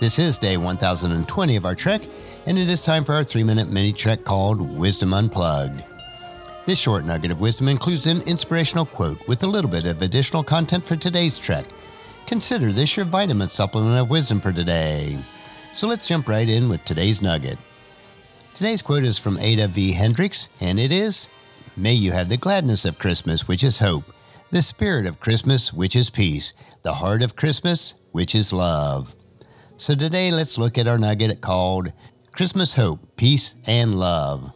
This is day 1020 of our trek, and it is time for our three minute mini trek called Wisdom Unplugged. This short nugget of wisdom includes an inspirational quote with a little bit of additional content for today's trek. Consider this your vitamin supplement of wisdom for today. So let's jump right in with today's nugget. Today's quote is from Ada V. Hendricks, and it is May you have the gladness of Christmas, which is hope, the spirit of Christmas, which is peace, the heart of Christmas, which is love. So today, let's look at our nugget called Christmas Hope, Peace, and Love.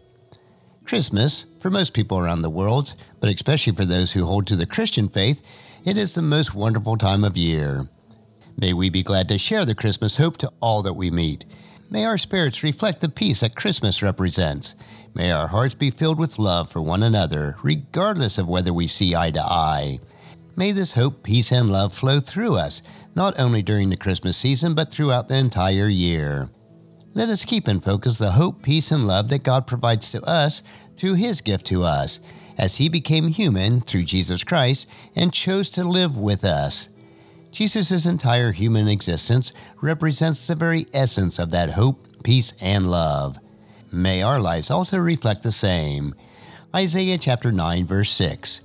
Christmas, for most people around the world, but especially for those who hold to the Christian faith, it is the most wonderful time of year. May we be glad to share the Christmas hope to all that we meet. May our spirits reflect the peace that Christmas represents. May our hearts be filled with love for one another, regardless of whether we see eye to eye. May this hope, peace, and love flow through us not only during the Christmas season, but throughout the entire year. Let us keep in focus the hope, peace, and love that God provides to us through His gift to us, as He became human through Jesus Christ and chose to live with us. Jesus' entire human existence represents the very essence of that hope, peace, and love. May our lives also reflect the same. Isaiah chapter 9, verse 6.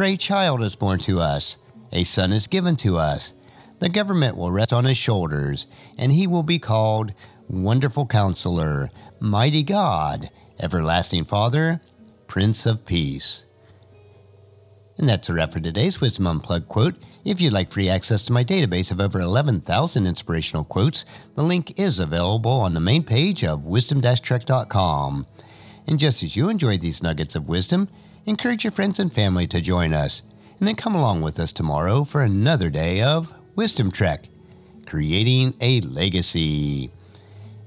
For a child is born to us, a son is given to us the government will rest on his shoulders, and he will be called Wonderful Counselor, Mighty God, Everlasting Father, Prince of Peace. And that's a wrap for today's Wisdom Unplugged quote. If you'd like free access to my database of over 11,000 inspirational quotes, the link is available on the main page of wisdom-trek.com. And just as you enjoyed these nuggets of wisdom, encourage your friends and family to join us, and then come along with us tomorrow for another day of Wisdom Trek, creating a legacy.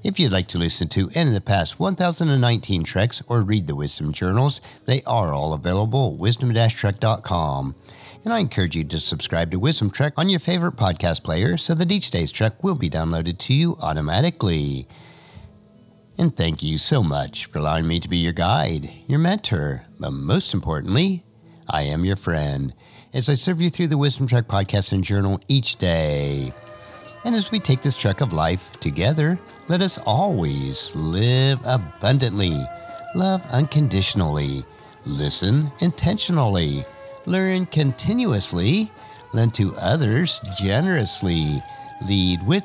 If you'd like to listen to any of the past 1019 treks or read the Wisdom Journals, they are all available at wisdom-trek.com. And I encourage you to subscribe to Wisdom Trek on your favorite podcast player so that each day's trek will be downloaded to you automatically. And thank you so much for allowing me to be your guide, your mentor, but most importantly, I am your friend as I serve you through the Wisdom Trek podcast and journal each day. And as we take this trek of life together, let us always live abundantly, love unconditionally, listen intentionally, learn continuously, lend to others generously, lead with